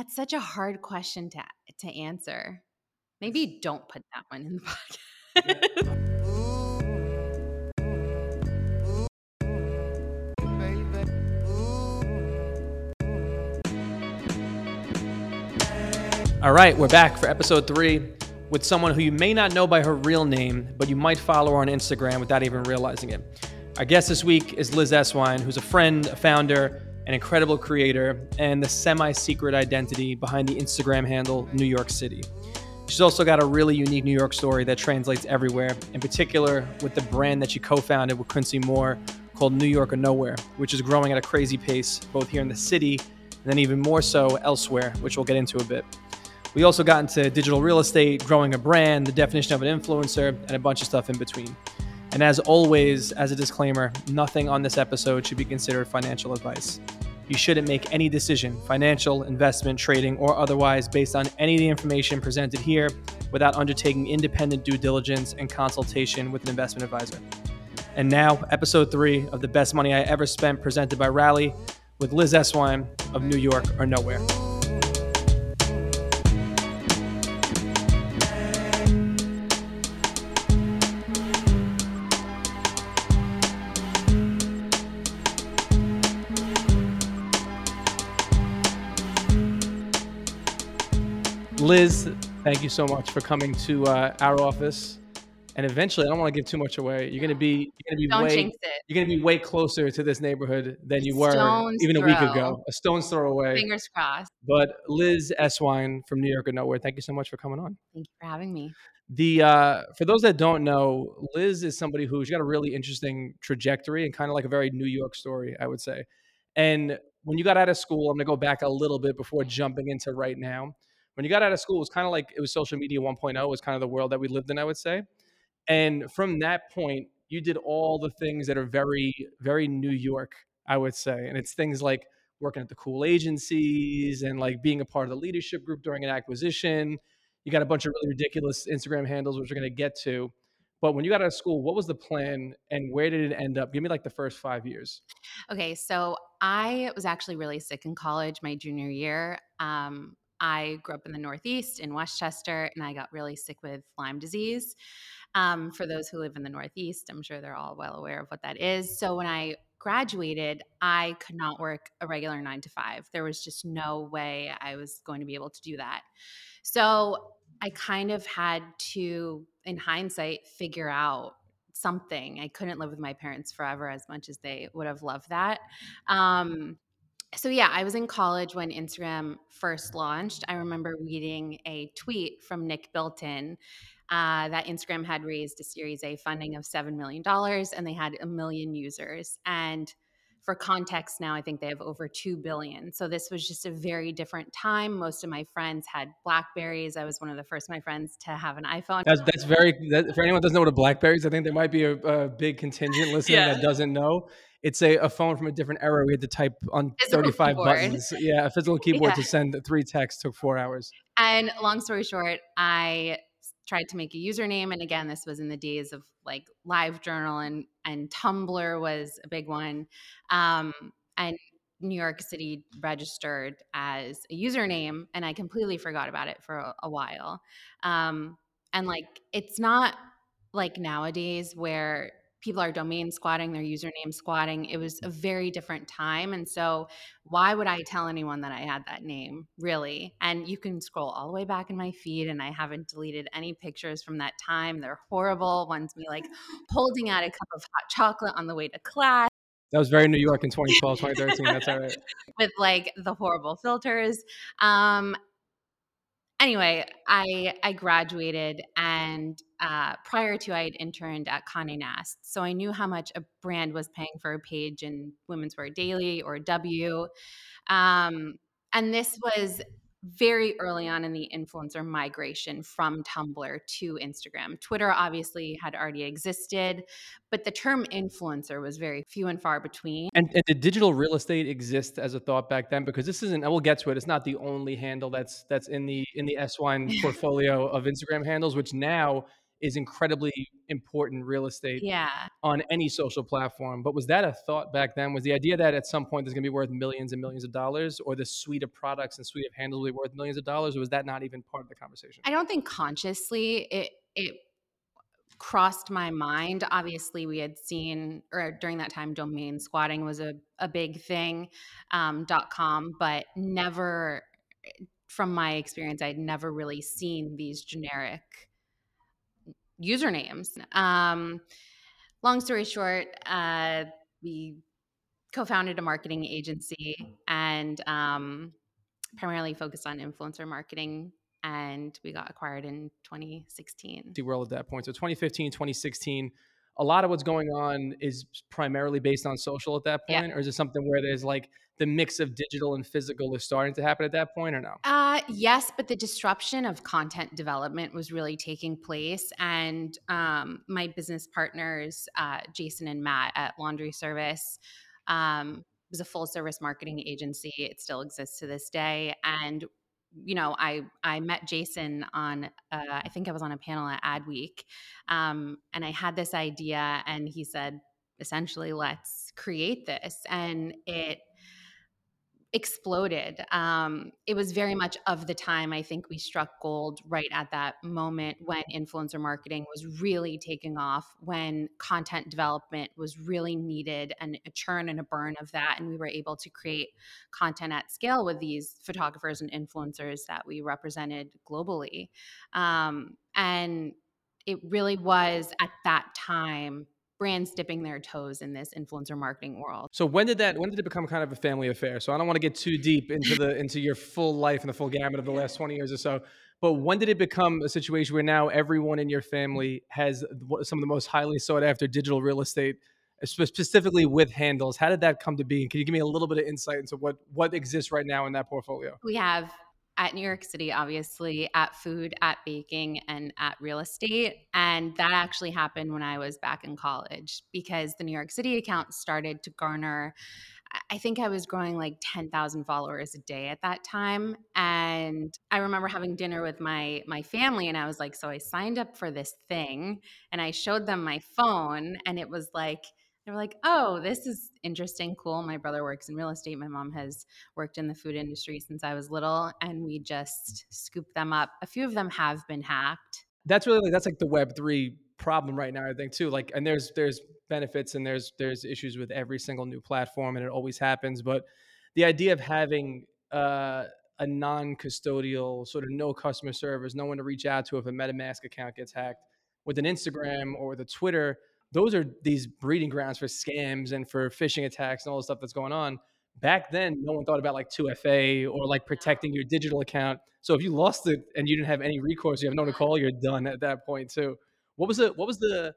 That's such a hard question to to answer. Maybe don't put that one in the podcast. All right, we're back for episode three with someone who you may not know by her real name, but you might follow her on Instagram without even realizing it. Our guest this week is Liz Eswein, who's a friend, a founder, an incredible creator, and the semi secret identity behind the Instagram handle New York City. She's also got a really unique New York story that translates everywhere, in particular with the brand that she co founded with Quincy Moore called New York or Nowhere, which is growing at a crazy pace both here in the city and then even more so elsewhere, which we'll get into a bit. We also got into digital real estate, growing a brand, the definition of an influencer, and a bunch of stuff in between. And as always, as a disclaimer, nothing on this episode should be considered financial advice. You shouldn't make any decision, financial, investment, trading, or otherwise, based on any of the information presented here without undertaking independent due diligence and consultation with an investment advisor. And now, episode three of The Best Money I Ever Spent, presented by Rally, with Liz Eswein of New York or Nowhere. Thank you so much for coming to uh, our office. And eventually, I don't want to give too much away. You're gonna be, you're gonna be Don't way, you're gonna be way closer to this neighborhood than you were Stone's even a week ago. A stone's throw away. Fingers crossed. But Liz Eswein from New York or Nowhere, thank you so much for coming on. Thank you for having me. The uh, for those that don't know, Liz is somebody who's got a really interesting trajectory and kind of like a very New York story, I would say. And when you got out of school, I'm gonna go back a little bit before jumping into right now. When you got out of school, it was kind of like it was social media 1.0 was kind of the world that we lived in, I would say. And from that point, you did all the things that are very, very New York, I would say. And it's things like working at the cool agencies and like being a part of the leadership group during an acquisition. You got a bunch of really ridiculous Instagram handles, which we're going to get to. But when you got out of school, what was the plan and where did it end up? Give me like the first five years. Okay, so I was actually really sick in college my junior year. Um, I grew up in the Northeast in Westchester, and I got really sick with Lyme disease. Um, for those who live in the Northeast, I'm sure they're all well aware of what that is. So when I graduated, I could not work a regular nine to five. There was just no way I was going to be able to do that. So I kind of had to, in hindsight, figure out something. I couldn't live with my parents forever as much as they would have loved that. Um, so yeah, I was in college when Instagram first launched. I remember reading a tweet from Nick Bilton uh, that Instagram had raised a Series A funding of seven million dollars, and they had a million users. And for context, now I think they have over two billion. So this was just a very different time. Most of my friends had Blackberries. I was one of the first of my friends to have an iPhone. That's that's very that, for anyone doesn't know what a BlackBerry is. I think there might be a, a big contingent listening Yeah. that doesn't know. It's a, a phone from a different era. We had to type on Physical 35 keyboard. buttons. Yeah, a physical keyboard to send three texts took four hours. And long story short, I tried to make a username. And again, this was in the days of like Live Journal and, and Tumblr was a big one. Um, and New York City registered as a username, and I completely forgot about it for a, a while. Um, and like, it's not like nowadays where people are domain squatting, their username squatting. It was a very different time. And so, why would I tell anyone that I had that name, really? And you can scroll all the way back in my feed, and I haven't deleted any pictures from that time. They're horrible. One's me like holding out a cup of hot chocolate on the way to class That was very New York in 2012, 2013. That's all right. with like the horrible filters. Um, anyway, I I graduated, and uh, prior to I had interned at Condé Nast, so I knew how much a brand was paying for a page in Women's Wear Daily or W. Um, and this was very early on in the influencer migration from Tumblr to Instagram. Twitter obviously had already existed, but the term influencer was very few and far between. And, and did digital real estate exist as a thought back then? Because this isn't. and We'll get to it. It's not the only handle that's that's in the in the Eswein portfolio of Instagram handles, which now is incredibly important real estate Yeah. on any social platform. But was that a thought back then? Was the idea that at some point there's going to be worth millions and millions of dollars, or the suite of products and suite of handles will be worth millions of dollars, or was that not even part of the conversation? I don't think consciously it it crossed my mind. Obviously, we had seen, or during that time, domain squatting was a, a big thing, um, .com, but never, from my experience, I'd never really seen these generic usernames. Um, long story short, uh, we co-founded a marketing agency and um, primarily focused on influencer marketing and we got acquired in 2016. World at that point. So 2015, 2016, a lot of what's going on is primarily based on social at that point, Yeah. or is it something where there's like the mix of digital and physical is starting to happen at that point, or no? Uh, yes, but the disruption of content development was really taking place. And um, my business partners, uh, Jason and Matt at Laundry Service, um, was a full service marketing agency. It still exists to this day. And you know, I I met Jason on uh, I think I was on a panel at Adweek, um, and I had this idea, and he said essentially, let's create this, and it exploded. Um, it was very much of the time. I think we struck gold right at that moment when influencer marketing was really taking off, when content development was really needed, and a churn and a burn of that. And we were able to create content at scale with these photographers and influencers that we represented globally. Um, and it really was at that time brands dipping their toes in this influencer marketing world. So when did that? When did it become kind of a family affair? So I don't want to get too deep into the into your full life and the full gamut of the last twenty years or so. But when did it become a situation where now everyone in your family has some of the most highly sought after digital real estate, uh, specifically with handles? How did that come to be? And can you give me a little bit of insight into what what exists right now in that portfolio? We have at New York City, obviously, at food, at baking, and at real estate. And that actually happened when I was back in college because the New York City account started to garner. I think I was growing like 10,000 followers a day at that time and I remember having dinner with my my family and I was like so I signed up for this thing and I showed them my phone and it was like they were like, oh, this is interesting, cool. My brother works in real estate. My mom has worked in the food industry since I was little, and we just scooped them up. A few of them have been hacked. That's really that's like the Web three problem right now, I think too. Like, and there's there's benefits and there's there's issues with every single new platform, and it always happens. But the idea of having uh, a non-custodial sort of no customer service, no one to reach out to if a MetaMask account gets hacked, with an Instagram or a Twitter those are these breeding grounds for scams and for phishing attacks and all the stuff that's going on. Back then, no one thought about like 2FA or like protecting your digital account. So if you lost it and you didn't have any recourse, you have no one to call, you're done at that point too. What was the what was the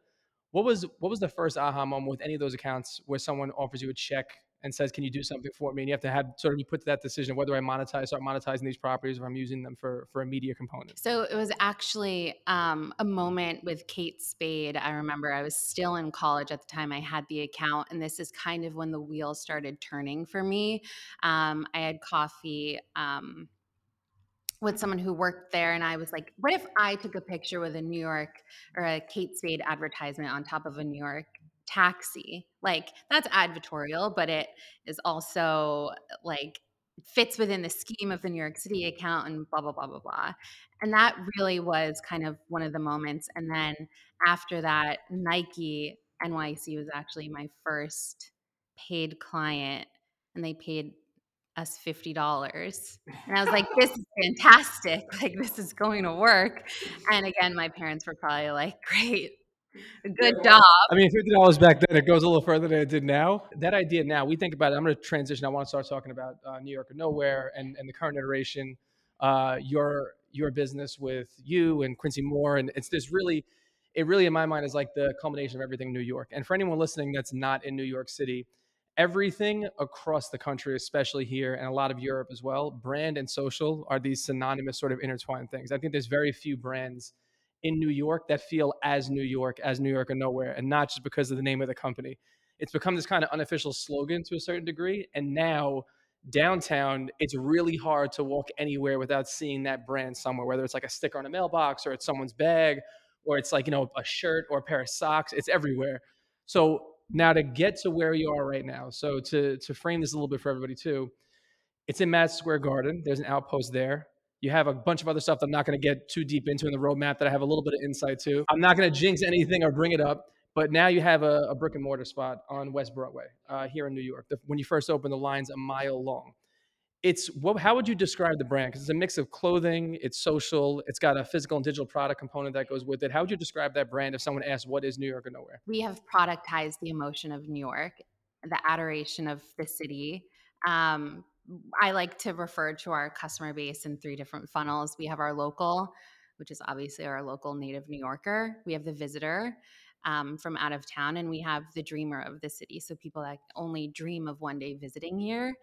what was what was the first aha moment with any of those accounts where someone offers you a check and says, "Can you do something for me?" And you have to have sort of you put to that decision whether I monetize, start monetizing these properties, or I'm using them for for a media component. So it was actually um, a moment with Kate Spade. I remember I was still in college at the time. I had the account, and this is kind of when the wheels started turning for me. Um, I had coffee. Um, with someone who worked there and I was like, what if I took a picture with a New York or a Kate Spade advertisement on top of a New York taxi. Like that's advertorial, but it is also like fits within the scheme of the New York City account and blah blah blah blah blah. And that really was kind of one of the moments. And then after that, Nike NYC was actually my first paid client, and they paid us $50. And I was like, this is fantastic. Like, this is going to work. And again, my parents were probably like, great, good job. I mean, fifty dollars back then, it goes a little further than it did now. That idea now, we think about it. I'm going to transition. I want to start talking about uh, New York or Nowhere and, and the current iteration, uh, your your business with you and Quincy Moore, and it's this really, it really in my mind is like the culmination of everything New York. And for anyone listening that's not in New York City, everything across the country, especially here and a lot of Europe as well, brand and social are these synonymous sort of intertwined things. I think there's very few brands in New York that feel as New York as New York or nowhere, and not just because of the name of the company. It's become this kind of unofficial slogan to a certain degree, and now downtown, it's really hard to walk anywhere without seeing that brand somewhere, whether it's like a sticker on a mailbox or it's someone's bag or it's like, you know, a shirt or a pair of socks. It's everywhere. So now to get to where you are right now, so to to frame this a little bit for everybody too, it's in Madison Square Garden. There's an outpost there. You have a bunch of other stuff that I'm not going to get too deep into in the roadmap that I have a little bit of insight to. I'm not going to jinx anything or bring it up, but now you have a, a brick and mortar spot on West Broadway uh, here in New York. The, when you first opened, the line's a mile long. It's what? How would you describe the brand? Because it's a mix of clothing, it's social, it's got a physical and digital product component that goes with it. How would you describe that brand if someone asked, "What is New York or Nowhere?" We have productized the emotion of New York, the adoration of the city. Um, I like to refer to our customer base in three different funnels. We have our local, which is obviously our local native New Yorker. We have the visitor um, from out of town, and we have the dreamer of the city. So people that only dream of one day visiting here.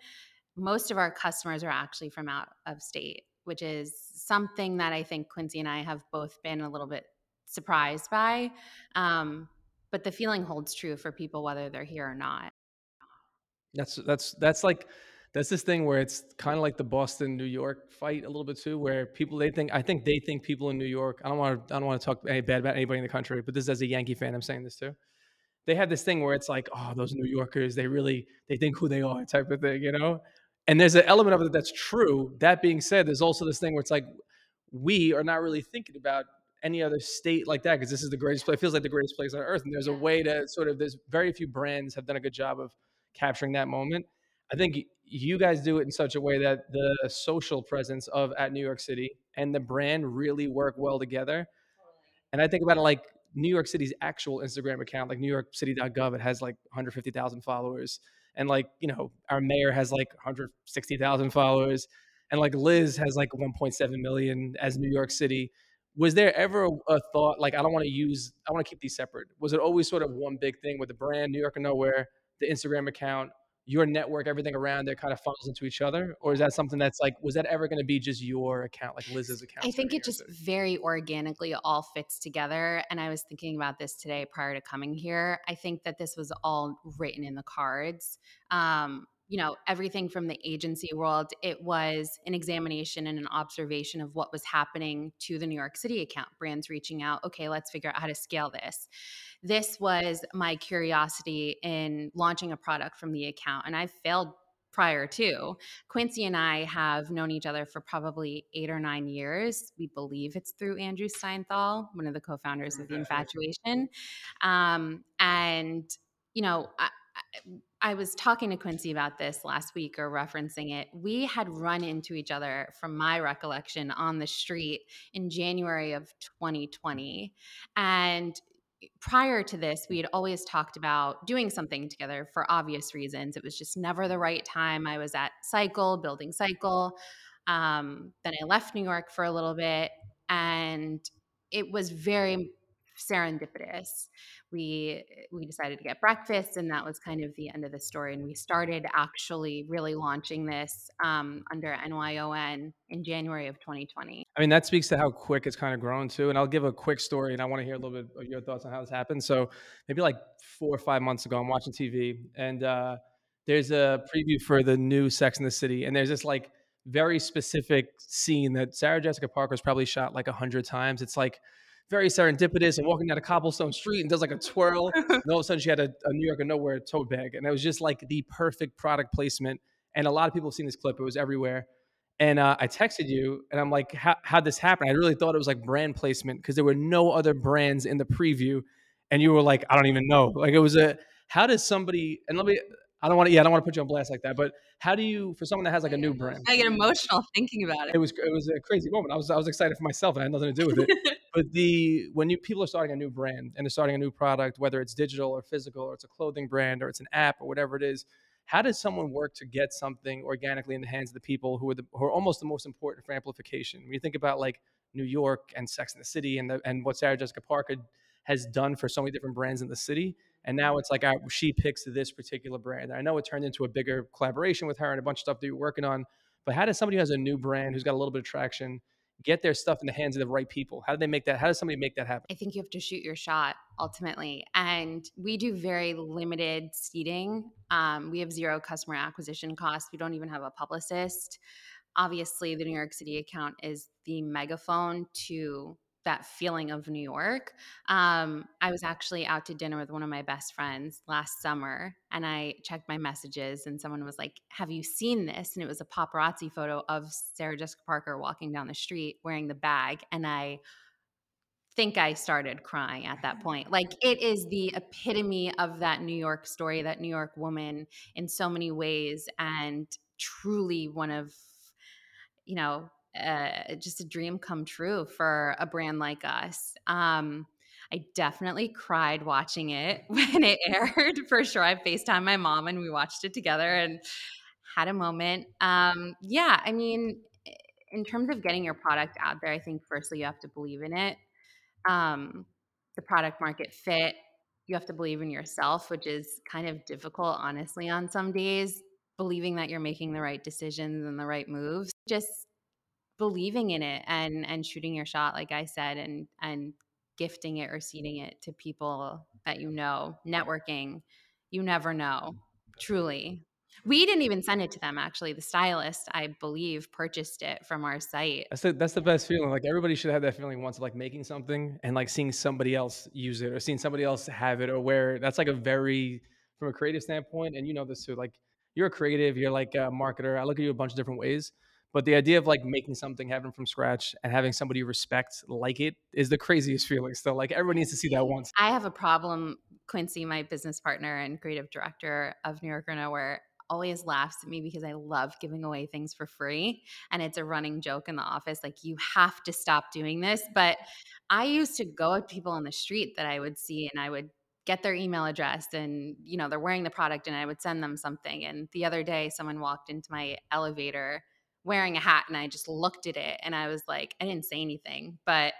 Most of our customers are actually from out of state, which is something that I think Quincy and I have both been a little bit surprised by. Um, but the feeling holds true for people whether they're here or not. That's that's that's like that's this thing where it's kind of like the Boston New York fight a little bit too, where people they think I think they think people in New York. I don't want to I don't want to talk any bad about anybody in the country, but this is as a Yankee fan, I'm saying this too. They have this thing where it's like, oh, those New Yorkers, they really they think who they are, type of thing, you know. And there's an element of it that's true. That being said, there's also this thing where it's like we are not really thinking about any other state like that because this is the greatest place. It feels like the greatest place on earth, and there's a way to sort of. There's very few brands have done a good job of capturing that moment. I think you guys do it in such a way that the social presence of at New York City and the brand really work well together. And I think about it like New York City's actual Instagram account, like New York NewYorkCity.gov, it has like 150,000 followers, and like you know our mayor has like 160,000 followers, and like Liz has like 1.7 million as New York City. Was there ever a thought like I don't want to use, I want to keep these separate? Was it always sort of one big thing with the brand New York or nowhere, the Instagram account, your network, everything around it kind of funnels into each other? Or is that something that's like, was that ever going to be just your account, like Liz's account? I think it just very organically all fits together. And I was thinking about this today prior to coming here. I think that this was all written in the cards. Um, you know, everything from the agency world, it was an examination and an observation of what was happening to the New York City account, brands reaching out, okay, let's figure out how to scale this. This was my curiosity in launching a product from the account. And I've failed prior to. Quincy and I have known each other for probably eight or nine years. We believe it's through Andrew Steinthal, one of the co founders of The Infatuation. Um, and, you know, I, I was talking to Quincy about this last week or referencing it. We had run into each other, from my recollection, on the street in January of 2020. And prior to this, we had always talked about doing something together for obvious reasons. It was just never the right time. I was at Cycle, building Cycle. Um, then I left New York for a little bit. And it was very serendipitous. We we decided to get breakfast, and that was kind of the end of the story. And we started actually really launching this um, under NYON in January of 2020. I mean, that speaks to how quick it's kind of grown too. And I'll give a quick story, and I want to hear a little bit of your thoughts on how this happened. So maybe like four or five months ago, I'm watching TV, and uh, there's a preview for the new Sex in the City, and there's this like very specific scene that Sarah Jessica Parker's probably shot like a hundred times. It's like very serendipitous and walking down a cobblestone street and does like a twirl. and all of a sudden, she had a, a New York or nowhere tote bag, and it was just like the perfect product placement. And a lot of people have seen this clip; it was everywhere. And uh, I texted you, and I'm like, "How'd this happen?" I really thought it was like brand placement because there were no other brands in the preview, and you were like, "I don't even know." Like it was a. How does somebody? And let me. I don't want to. Yeah, I don't want to put you on blast like that. But how do you, for someone that has like a new brand? I get emotional thinking about it. It was it was a crazy moment. I was I was excited for myself, and I had nothing to do with it. but the when you people are starting a new brand and they're starting a new product, whether it's digital or physical, or it's a clothing brand, or it's an app, or whatever it is, how does someone work to get something organically in the hands of the people who are the who are almost the most important for amplification? When you think about like New York and Sex and the City and the, and what Sarah Jessica Parker has done for so many different brands in the city. And now it's like I, she picks this particular brand. I know it turned into a bigger collaboration with her and a bunch of stuff that you're working on. But how does somebody who has a new brand who's got a little bit of traction get their stuff in the hands of the right people? How do they make that? How does somebody make that happen? I think you have to shoot your shot ultimately. And we do very limited seeding. Um, we have zero customer acquisition costs. We don't even have a publicist. Obviously, the New York City account is the megaphone to that feeling of New York. Um, I was actually out to dinner with one of my best friends last summer, and I checked my messages, and someone was like, "Have you seen this?" And it was a paparazzi photo of Sarah Jessica Parker walking down the street wearing the bag, and I think I started crying at that point. Like it is the epitome of that New York story, that New York woman in so many ways, and truly one of, you know, uh, just a dream come true for a brand like us. Um, I definitely cried watching it when it aired for sure. I FaceTime my mom and we watched it together and had a moment. Um, yeah, I mean, in terms of getting your product out there, I think firstly you have to believe in it um, the product market fit. You have to believe in yourself, which is kind of difficult, honestly, on some days. Believing that you're making the right decisions and the right moves. Just believing in it and and shooting your shot, like I said, and and gifting it or seeding it to people that you know. Networking, you never know. Mm-hmm. Truly. We didn't even send it to them, actually. The stylist, I believe, purchased it from our site. That's the that's the best feeling. Like everybody should have that feeling once of like making something and like seeing somebody else use it or seeing somebody else have it or wear it. That's like a very from a creative standpoint, and you know this too. Like you're a creative, you're like a marketer. I look at you a bunch of different ways. But the idea of like making something, having from scratch, and having somebody respect like it is the craziest feeling. Still, like everyone needs to see that once. I have a problem. Quincy, my business partner and creative director of New York or Nowhere, always laughs at me because I love giving away things for free. And it's a running joke in the office like, you have to stop doing this. But I used to go at people on the street that I would see and I would get their email address and you know they're wearing the product and I would send them something and the other day someone walked into my elevator wearing a hat and I just looked at it and I was like I didn't say anything but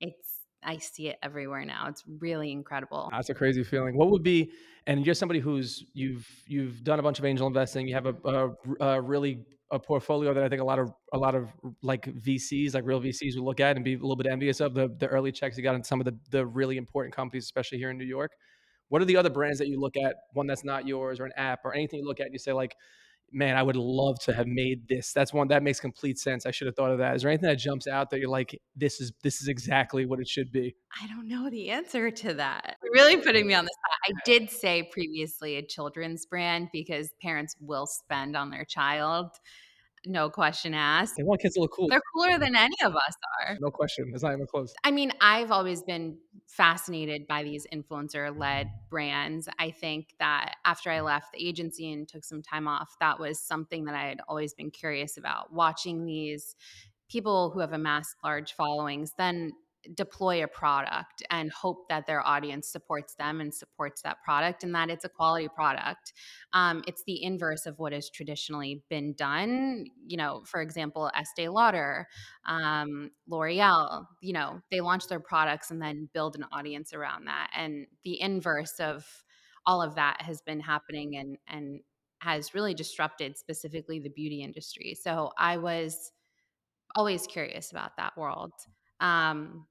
it's I see it everywhere now. It's really incredible. That's a crazy feeling. What would be, and you're somebody who's you've you've done a bunch of angel investing. You have a, a, a really a portfolio that I think a lot of a lot of like VCs, like real VCs, would look at and be a little bit envious of the the early checks you got in some of the the really important companies, especially here in New York. What are the other brands that you look at? One that's not yours, or an app, or anything you look at, and you say like, man, I would love to have made this. That's one that makes complete sense. I should have thought of that. Is there anything that jumps out that you're like, this is this is exactly what it should be? I don't know the answer to that. You're really putting me on the spot. I did say previously a children's brand because parents will spend on their child. No question asked. They want kids to look cool. They're cooler than any of us are. No question. It's not even close. I mean, I've always been fascinated by these influencer led brands. I think that after I left the agency and took some time off, that was something that I had always been curious about watching these people who have amassed large followings then deploy a product and hope that their audience supports them and supports that product and that it's a quality product. Um, it's the inverse of what has traditionally been done. You know, for example, Estee Lauder, um, L'Oreal, you know, they launch their products and then build an audience around that. And the inverse of all of that has been happening and, and has really disrupted specifically the beauty industry. So I was always curious about that world. Um,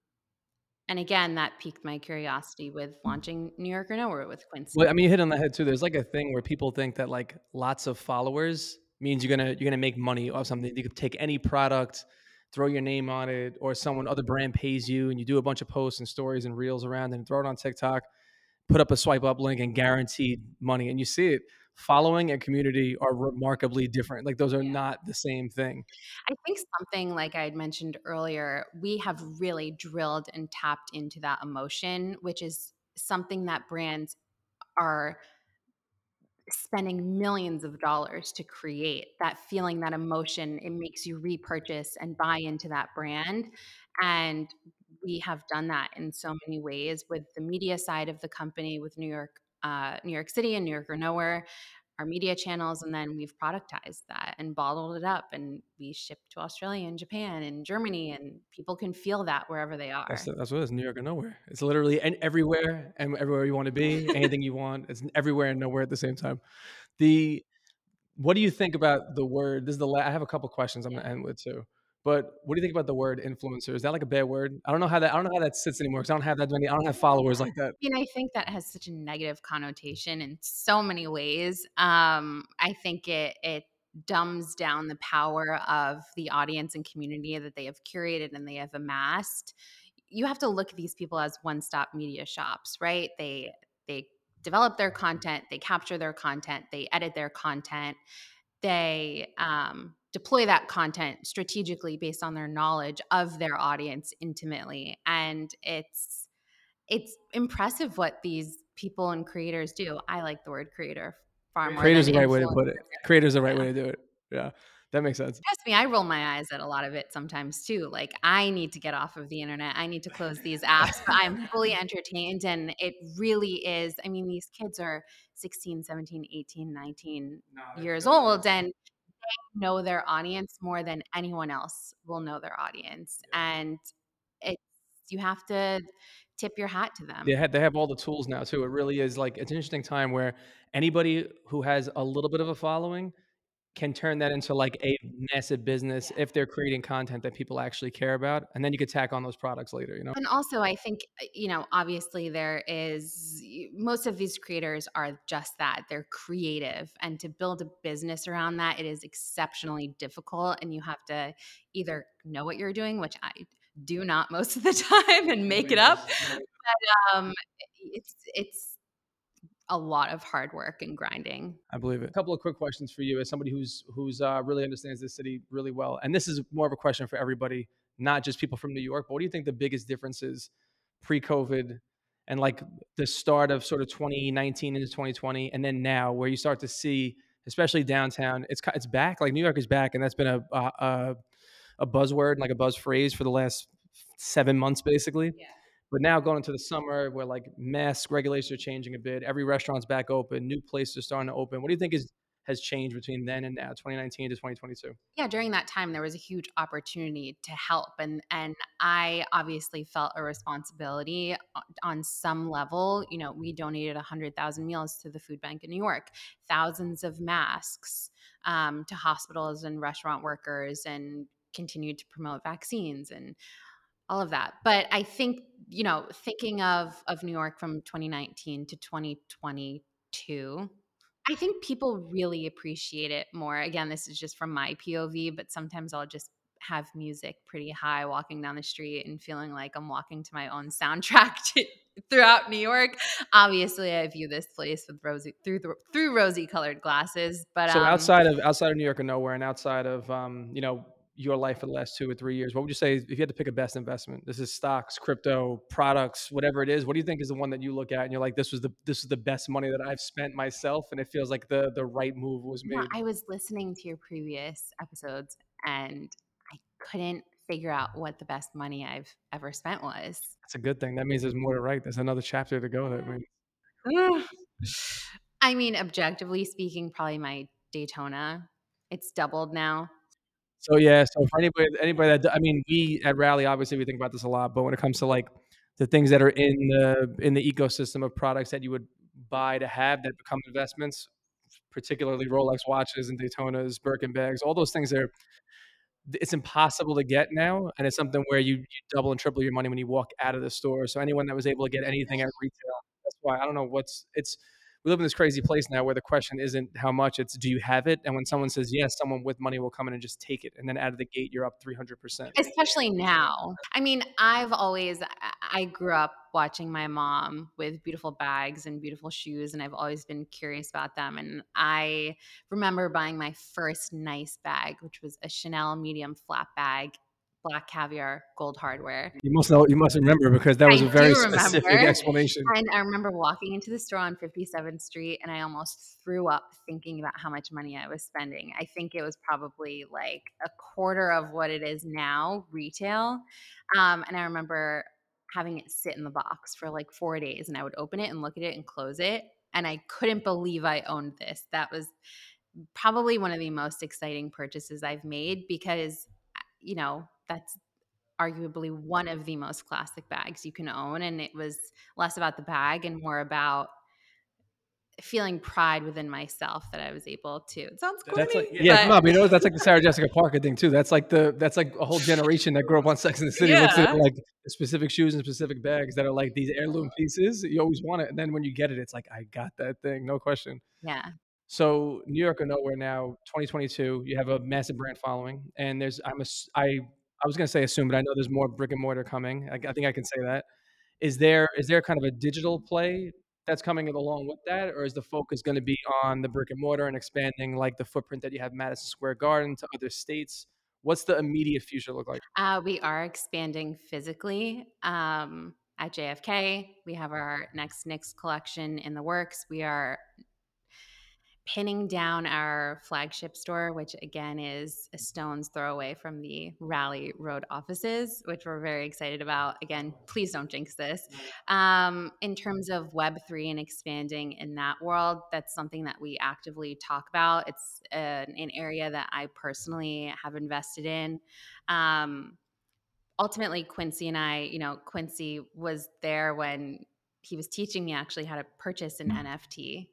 and again, that piqued my curiosity with mm. launching New York or Nowhere with Quincy. Well, I mean, you hit on the head too. There's like a thing where people think that like lots of followers means you're gonna you're gonna make money off something. You could take any product, throw your name on it, or someone other brand pays you, and you do a bunch of posts and stories and reels around, and throw it on TikTok, put up a swipe up link, and guaranteed money. And you see it. Following and community are remarkably different. Like those are Yeah. not the same thing. I think something like I had mentioned earlier, we have really drilled and tapped into that emotion, which is something that brands are spending millions of dollars to create. That feeling, that emotion, it makes you repurchase and buy into that brand. And we have done that in so many ways with the media side of the company, with New York, uh, New York City and New York or Nowhere, our media channels, and then we've productized that and bottled it up, and we ship to Australia and Japan and Germany, and people can feel that wherever they are. That's that's what it is. New York or nowhere. It's literally and everywhere and everywhere you want to be. Anything you want. It's everywhere and nowhere at the same time. The what do you think about the word? This is the la- I have a couple questions I'm Yeah. gonna end with too. But what do you think about the word influencer? Is that like a bad word? I don't know how that I don't know how that sits anymore because I don't have that many. I don't have followers like that. You know, I think that has such a negative connotation in so many ways. Um, I think it it dumbs down the power of the audience and community that they have curated and they have amassed. you have to look at these people as one-stop media shops, right? They they develop their content, they capture their content, they edit their content, they um, deploy that content strategically based on their knowledge of their audience intimately, and it's it's impressive what these people and creators do. I like the word creator far more. Creator's than the right way to put it. influencer. Creator's the right Yeah. way to do it. Yeah, that makes sense. Trust me, I roll my eyes at a lot of it sometimes too. Like, I need to get off of the internet. I need to close these apps, but I'm fully entertained. And it really is. I mean, these kids are 16, 17, 18, 19 years old, and they know their audience more than anyone else will know their audience. And it's, you have to tip your hat to them. They have, they have all the tools now too. It really is like it's an interesting time where anybody who has a little bit of a following can turn that into like a massive business if they're creating content that people actually care about, and then you could tack on those products later. You know, And also, I think, uh, you know, obviously there is most of these creators are just that. They're creative. And to build a business around that, it is exceptionally difficult. And you have to either know what you're doing, which I do not most of the time, and make it up. But um, it's, it's, a lot of hard work and grinding. I believe it. A couple of quick questions for you as somebody who's who's uh, really understands this city really well, and this is more of a question for everybody, not just people from New York. But what do you think the biggest differences pre-COVID and like the start of sort of 2019 into 2020, and then now where you start to see, especially downtown, it's it's back. Like New York is back, and that's been a a, a, a buzzword, like a buzz phrase for the last seven months, basically. Yeah. But now going into the summer where like mask regulations are changing a bit, every restaurant's back open, new places are starting to open. What do you think is has changed between then and now, 2019 to 2022? yeah during that time there was a huge opportunity to help and and i obviously felt a responsibility on some level you know we donated 100000 meals to the food bank in new york thousands of masks um, to hospitals and restaurant workers and continued to promote vaccines and all of that but i think you know thinking of of new york from 2019 to 2022 I think people really appreciate it more. Again, this is just from my POV, but sometimes I'll just have music pretty high walking down the street and feeling like I'm walking to my own soundtrack to, throughout New York. Obviously, I view this place with rosy through through rosy colored glasses, but So um, outside of outside of New York and nowhere, and outside of um, you know your life for the last two or three years, what would you say if you had to pick a best investment? This is stocks, crypto, products, whatever it is. What do you think is the one that you look at and you're like, this was the this is the best money that I've spent myself, and it feels like the the right move was you made. know, I was listening to your previous episodes and I couldn't figure out what the best money I've ever spent was. That's a good thing. That means there's more to write. There's another chapter to go. That means I mean, objectively speaking, probably my Daytona. It's doubled now. So yeah, so for anybody anybody that I mean, we at Rally obviously we think about this a lot, but when it comes to like the things that are in the in the ecosystem of products that you would buy to have that become investments, particularly Rolex watches and Daytonas, Birkin bags, all those things are it's impossible to get now, and it's something where you, you double and triple your money when you walk out of the store. So anyone that was able to get anything at retail, that's why I don't know what's it's. We live in this crazy place now where the question isn't how much, it's do you have it? And when someone says yes, someone with money will come in and just take it, and then out of the gate you're up three hundred percent. Especially now. I mean, I've always, I- grew up watching my mom with beautiful bags and beautiful shoes, and I've always been curious about them. And I remember buying my first nice bag, which was a Chanel medium flat bag, black caviar, gold hardware. You must know. You must remember because that was I a very specific explanation. And I remember walking into the store on 57th Street and I almost threw up thinking about how much money I was spending. I think it was probably like a quarter of what it is now retail. Um, and I remember having it sit in the box for like four days and I would open it and look at it and close it. And I couldn't believe I owned this. That was probably one of the most exciting purchases I've made because, you know, that's arguably one of the most classic bags you can own. And it was less about the bag and more about feeling pride within myself that I was able to. It sounds corny, That's like yeah, but come on, you know that's like the Sarah Jessica Parker thing too. That's like the that's like a whole generation that grew up on Sex and the City looks at like specific shoes and specific bags that are like these heirloom pieces. You always want it, and then when you get it, it's like I got that thing, no question. yeah. So New York or nowhere now, 2022. You have a massive brand following, and there's I'm a I I was gonna say assume, but I know there's more brick and mortar coming. I, I think I can say that. Is there is there kind of a digital play that's coming along with that, or is the focus going to be on the brick and mortar and expanding like the footprint that you have Madison Square Garden to other states? What's the immediate future look like? Uh, we are expanding physically um, at JFK. We have our next Knicks collection in the works. We are pinning down our flagship store, which again is a stone's throw away from the Rally Road offices, which we're very excited about. Again, please don't jinx this. Um, in terms of Web3 and expanding in that world, that's something that we actively talk about. It's an, an area that I personally have invested in. Um, ultimately, Quincy and I, you know, Quincy was there when he was teaching me actually how to purchase an NFT.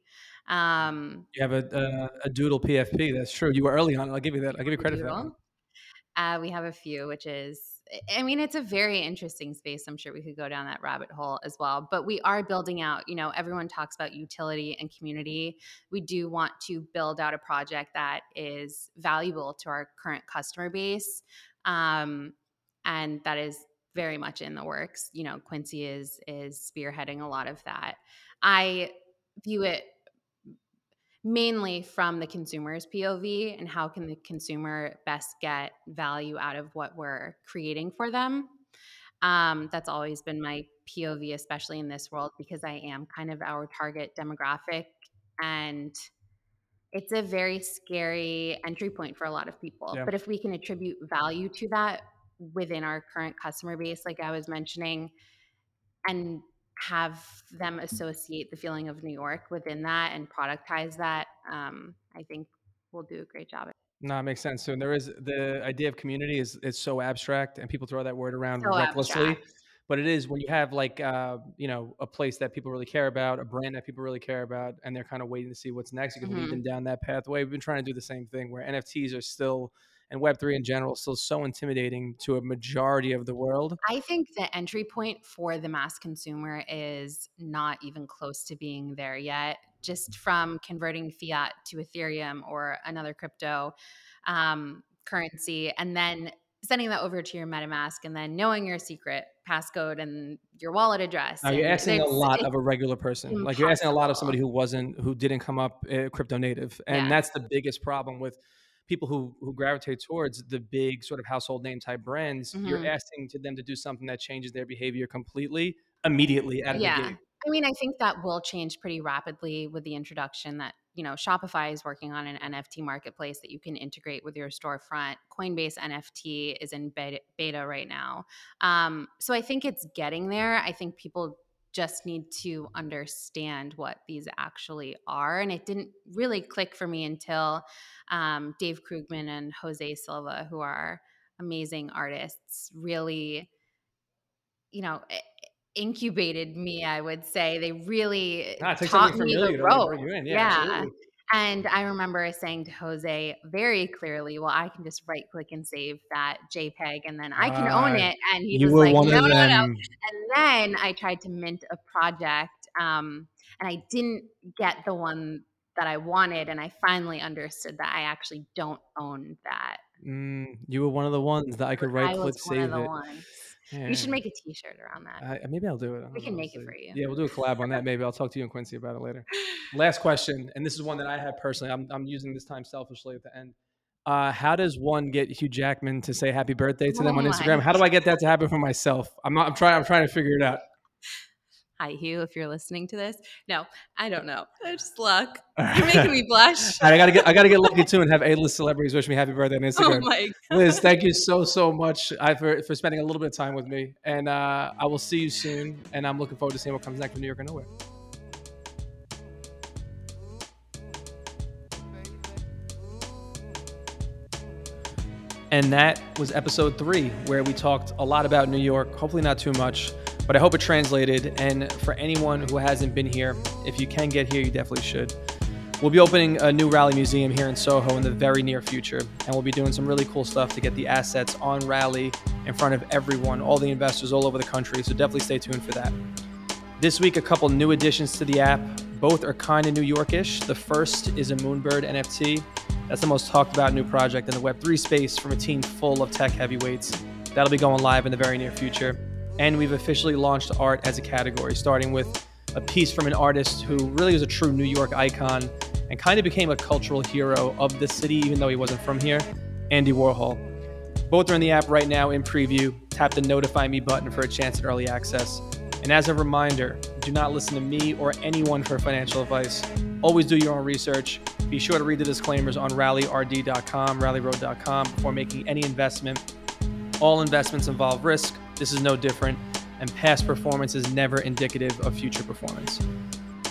Um, You have a, a a Doodle PFP. That's true. You were early on. I'll give you that. I'll give you credit for that. Uh, we have a few, which is, I mean, it's a very interesting space. I'm sure we could go down that rabbit hole as well. But we are building out, you know, everyone talks about utility and community. We do want to build out a project that is valuable to our current customer base. Um, and that is very much in the works. You know, Quincy is is spearheading a lot of that. I view it mainly from the consumer's POV and how can the consumer best get value out of what we're creating for them. Um, that's always been my POV, especially in this world, because I am kind of our target demographic. And it's a very scary entry point for a lot of people. Yeah. But if we can attribute value to that within our current customer base, like I was mentioning, and have them associate the feeling of New York within that and productize that, um, I think we'll do a great job. No, it makes sense. So there is the idea of community is is so abstract, and people throw that word around So recklessly. abstract. But it is when you have like uh, you know a place that people really care about, a brand that people really care about, and they're kind of waiting to see what's next. You can lead Mhm. them down that pathway. We've been trying to do the same thing where NFTs are still and Web three in general still so intimidating to a majority of the world. I think the entry point for the mass consumer is not even close to being there yet. Just from converting fiat to Ethereum or another crypto um, currency, and then sending that over to your MetaMask, and then knowing your secret passcode and your wallet address. Now you're asking a lot of a regular person. Like you're asking a lot of somebody who wasn't who didn't come up uh, crypto native, and Yeah. that's the biggest problem with people who who gravitate towards the big sort of household name type brands. You're Mhm. asking to them to do something that changes their behavior completely immediately out of the Yeah. gate. I mean, I think that will change pretty rapidly with the introduction that, you know, Shopify is working on an NFT marketplace that you can integrate with your storefront. Coinbase NFT is in beta, beta right now. Um, so I think it's getting there. I think people just need to understand what these actually are. And it didn't really click for me until um, Dave Krugman and Jose Silva, who are amazing artists, really you know, incubated me, I would say. They really Nah, taught me the rope. bring you in. Yeah, Yeah. And I remember saying to Jose very clearly, well, I can just right click and save that JPEG and then I can own Ah, it. And he you was were like, one no, of no, no. And then I tried to mint a project um, and I didn't get the one that I wanted. And I finally understood that I actually don't own that. Mm, you were one of the ones that I could right click was one of save the it. ones. Yeah. We should make a t shirt around that. I, maybe I'll do it. We can know, make it for you. Yeah, we'll do a collab on that. Maybe I'll talk to you and Quincy about it later. Last question, and this is one that I have personally. I'm, I'm using this time selfishly at the end. Uh, how does one get Hugh Jackman to say happy birthday to them Oh on my Instagram? How do I get that to happen for myself? I'm not. I'm trying. I'm trying to figure it out. Hi, Hugh, if you're listening to this. No, I don't know. It's just luck. You're making me blush. I gotta get. I gotta get lucky too and have A-list celebrities wish me happy birthday on Oh Instagram. my god. Liz, thank you so so much I, for for spending a little bit of time with me, and uh, I will see you soon. And I'm looking forward to seeing what comes next from New York and Nowhere. And that was episode three, where we talked a lot about New York. Hopefully, not too much, but I hope it translated. And for anyone who hasn't been here, if you can get here, you definitely should. We'll be opening a new Rally Museum here in Soho in the very near future, and we'll be doing some really cool stuff to get the assets on Rally in front of everyone, all the investors all over the country. So definitely stay tuned for that. This week, a couple new additions to the app. Both are kind of New Yorkish. The first is a Moonbird NFT. That's the most talked about new project in the Web3 space from a team full of tech heavyweights. That'll be going live in the very near future. And we've officially launched art as a category, starting with a piece from an artist who really was a true New York icon and kind of became a cultural hero of the city, even though he wasn't from here, Andy Warhol. Both are in the app right now in preview. Tap the notify me button for a chance at early access. And as a reminder, do not listen to me or anyone for financial advice. Always do your own research. Be sure to read the disclaimers on rallyrd.com, rallyroad.com before making any investment. All investments involve risk. This is no different, and past performance is never indicative of future performance.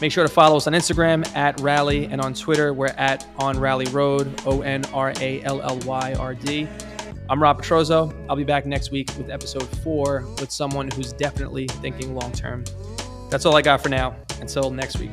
Make sure to follow us on Instagram at Rally and on Twitter, we're at On Rally Road, O N R A L L Y R D. I'm Rob Petrozzo. I'll be back next week with episode four with someone who's definitely thinking long term. That's all I got for now. Until next week.